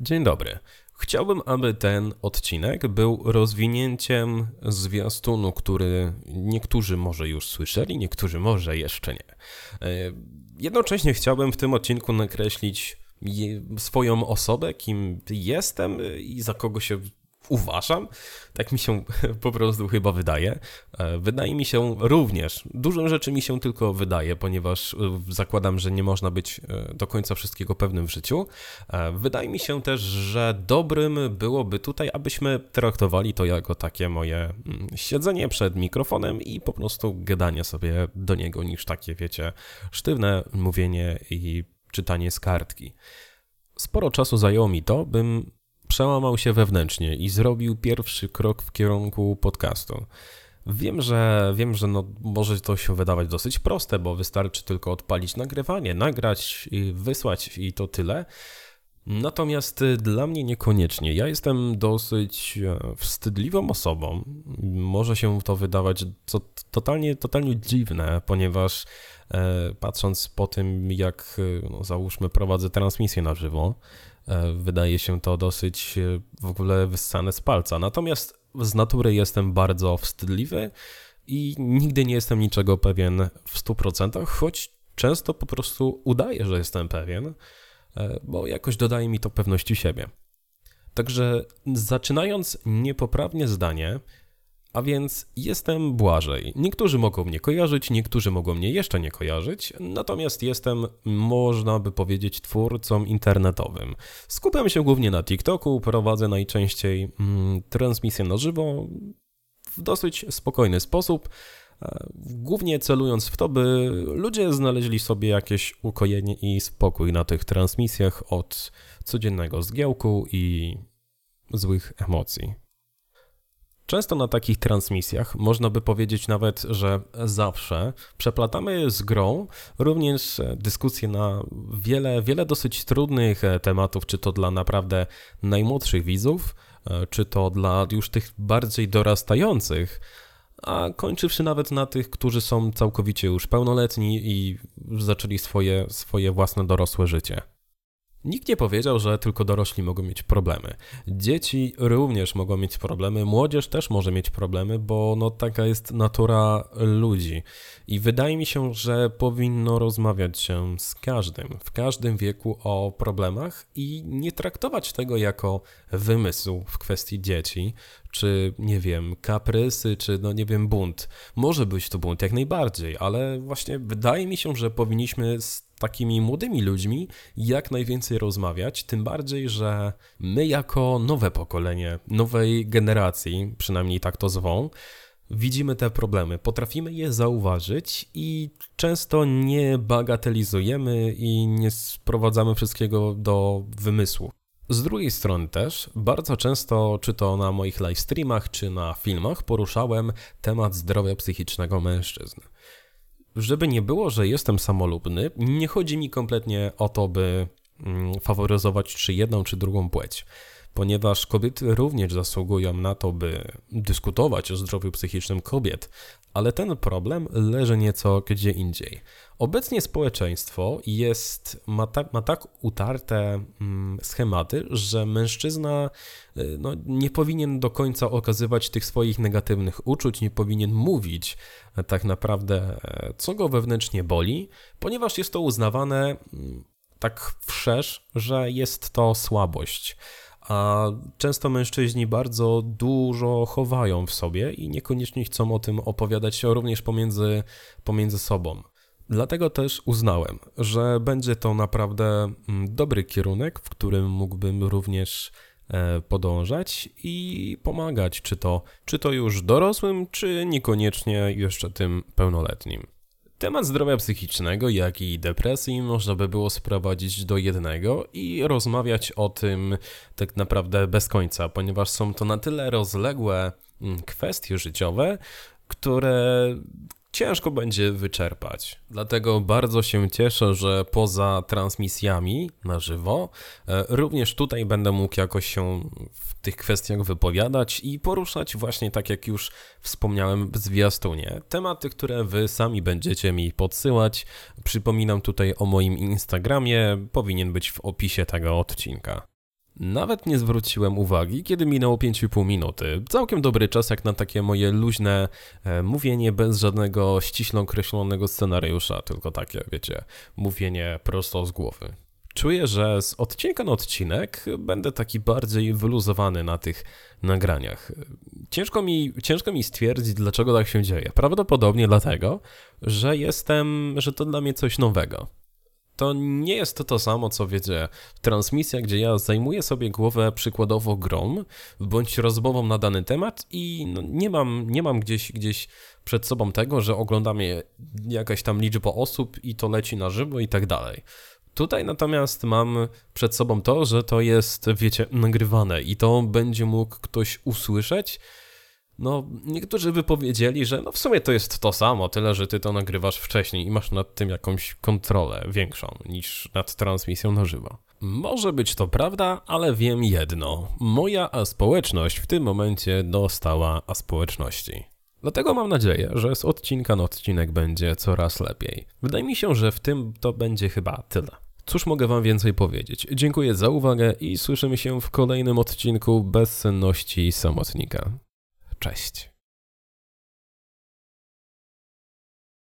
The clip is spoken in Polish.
Dzień dobry. Chciałbym, aby ten odcinek był rozwinięciem zwiastunu, który niektórzy może już słyszeli, niektórzy może jeszcze nie. E, jednocześnie chciałbym w tym odcinku nakreślić swoją osobę, kim jestem i za kogo się uważam, tak mi się po prostu chyba wydaje. E, wydaje mi się również, dużo rzeczy mi się tylko wydaje, ponieważ e, zakładam, że nie można być e, do końca wszystkiego pewnym w życiu. Wydaje mi się też, że dobrym byłoby tutaj, abyśmy traktowali to jako takie moje mm, siedzenie przed mikrofonem i po prostu gadanie sobie do niego, niż takie, wiecie, sztywne mówienie i czytanie z kartki. Sporo czasu zajęło mi to, bym przełamał się wewnętrznie i zrobił pierwszy krok w kierunku podcastu. Wiem, że wiem, że no, może to się wydawać dosyć proste, bo wystarczy tylko odpalić nagrywanie, nagrać i wysłać i to tyle. Natomiast y, dla mnie niekoniecznie. Ja jestem dosyć e, wstydliwą osobą. Może się to wydawać co, totalnie, totalnie dziwne, ponieważ e, patrząc po tym, jak e, no, załóżmy prowadzę transmisję na żywo, wydaje się to dosyć e, w ogóle wyssane z palca. Natomiast z natury jestem bardzo wstydliwy i nigdy nie jestem niczego pewien w 100%, choć często po prostu udaję, że jestem pewien, e, bo jakoś dodaje mi to pewności siebie. Także zaczynając niepoprawnie zdanie, a więc jestem Błażej. Niektórzy mogą mnie kojarzyć, niektórzy mogą mnie jeszcze nie kojarzyć, natomiast jestem, można by powiedzieć, twórcą internetowym. Skupiam się głównie na TikToku, prowadzę najczęściej mm, transmisję na żywo w dosyć spokojny sposób, e, głównie celując w to, by ludzie znaleźli sobie jakieś ukojenie i spokój na tych transmisjach od codziennego zgiełku i złych emocji. Często na takich transmisjach, można by powiedzieć nawet, że zawsze, przeplatamy z grą również dyskusje na wiele, wiele dosyć trudnych tematów, czy to dla naprawdę najmłodszych widzów, czy to dla już tych bardziej dorastających, a kończywszy nawet na tych, którzy są całkowicie już pełnoletni i zaczęli swoje, swoje własne dorosłe życie. Nikt nie powiedział, że tylko dorośli mogą mieć problemy. Dzieci również mogą mieć problemy, młodzież też może mieć problemy, bo no taka jest natura ludzi. I wydaje mi się, że powinno rozmawiać się z każdym, w każdym wieku o problemach i nie traktować tego jako wymysł w kwestii dzieci, czy nie wiem, kaprysy, czy no nie wiem, bunt. Może być to bunt jak najbardziej, ale właśnie wydaje mi się, że powinniśmy z takimi młodymi ludźmi jak najwięcej rozmawiać, tym bardziej, że my jako nowe pokolenie, nowej generacji, przynajmniej tak to zwą, widzimy te problemy, potrafimy je zauważyć i często nie bagatelizujemy i nie sprowadzamy wszystkiego do wymysłu. Z drugiej strony też bardzo często, czy to na moich live streamach, czy na filmach, poruszałem temat zdrowia psychicznego mężczyzn żeby nie było, że jestem samolubny, nie chodzi mi kompletnie o to, by mm, faworyzować czy jedną, czy drugą płeć, ponieważ kobiety również zasługują na to, by dyskutować o zdrowiu psychicznym kobiet, ale ten problem leży nieco gdzie indziej. Obecnie społeczeństwo jest, ma, tak, ma tak utarte mm, schematy, że mężczyzna y, no, nie powinien do końca okazywać tych swoich negatywnych uczuć, nie powinien mówić e, tak naprawdę, e, co go wewnętrznie boli, ponieważ jest to uznawane mm, tak wszerz, że jest to słabość a często mężczyźni bardzo dużo chowają w sobie i niekoniecznie chcą o tym opowiadać się również pomiędzy, pomiędzy sobą. Dlatego też uznałem, że będzie to naprawdę mm, dobry kierunek, w którym mógłbym również e, podążać i pomagać, czy to, czy to już dorosłym, czy niekoniecznie jeszcze tym pełnoletnim. Temat zdrowia psychicznego, jak i depresji można by było sprowadzić do jednego i rozmawiać o tym tak naprawdę bez końca, ponieważ są to na tyle rozległe mm, kwestie życiowe, które ciężko będzie wyczerpać. Dlatego bardzo się cieszę, że poza transmisjami na żywo, e, również tutaj będę mógł jakoś się w tych kwestiach wypowiadać i poruszać właśnie tak jak już wspomniałem w zwiastunie. Tematy, które wy sami będziecie mi podsyłać. Przypominam tutaj o moim Instagramie, powinien być w opisie tego odcinka. Nawet nie zwróciłem uwagi, kiedy minęło 5,5 minuty. Całkiem dobry czas jak na takie moje luźne e, mówienie bez żadnego ściśle określonego scenariusza, tylko takie, wiecie, mówienie prosto z głowy. Czuję, że z odcinka na odcinek będę taki bardziej wyluzowany na tych nagraniach. Ciężko mi, ciężko mi stwierdzić, dlaczego tak się dzieje. Prawdopodobnie dlatego, że jestem, że to dla mnie coś nowego to nie jest to to samo, co wiecie, transmisja, gdzie ja zajmuję sobie głowę przykładowo grą, bądź rozmową na dany temat i no, nie, mam, nie mam gdzieś, gdzieś przed sobą tego, że oglądamy jakaś tam liczba osób i to leci na żywo i tak dalej. Tutaj natomiast mam przed sobą to, że to jest, wiecie, nagrywane i to będzie mógł ktoś usłyszeć, no, niektórzy by powiedzieli, że no w sumie to jest to samo, tyle że ty to nagrywasz wcześniej i masz nad tym jakąś kontrolę większą niż nad transmisją na żywo. Może być to prawda, ale wiem jedno. Moja aspołeczność w tym momencie dostała aspołeczności. Dlatego mam nadzieję, że z odcinka na odcinek będzie coraz lepiej. Wydaje mi się, że w tym to będzie chyba tyle. Cóż mogę Wam więcej powiedzieć? Dziękuję za uwagę i słyszymy się w kolejnym odcinku Bezsenności Samotnika. Cześć.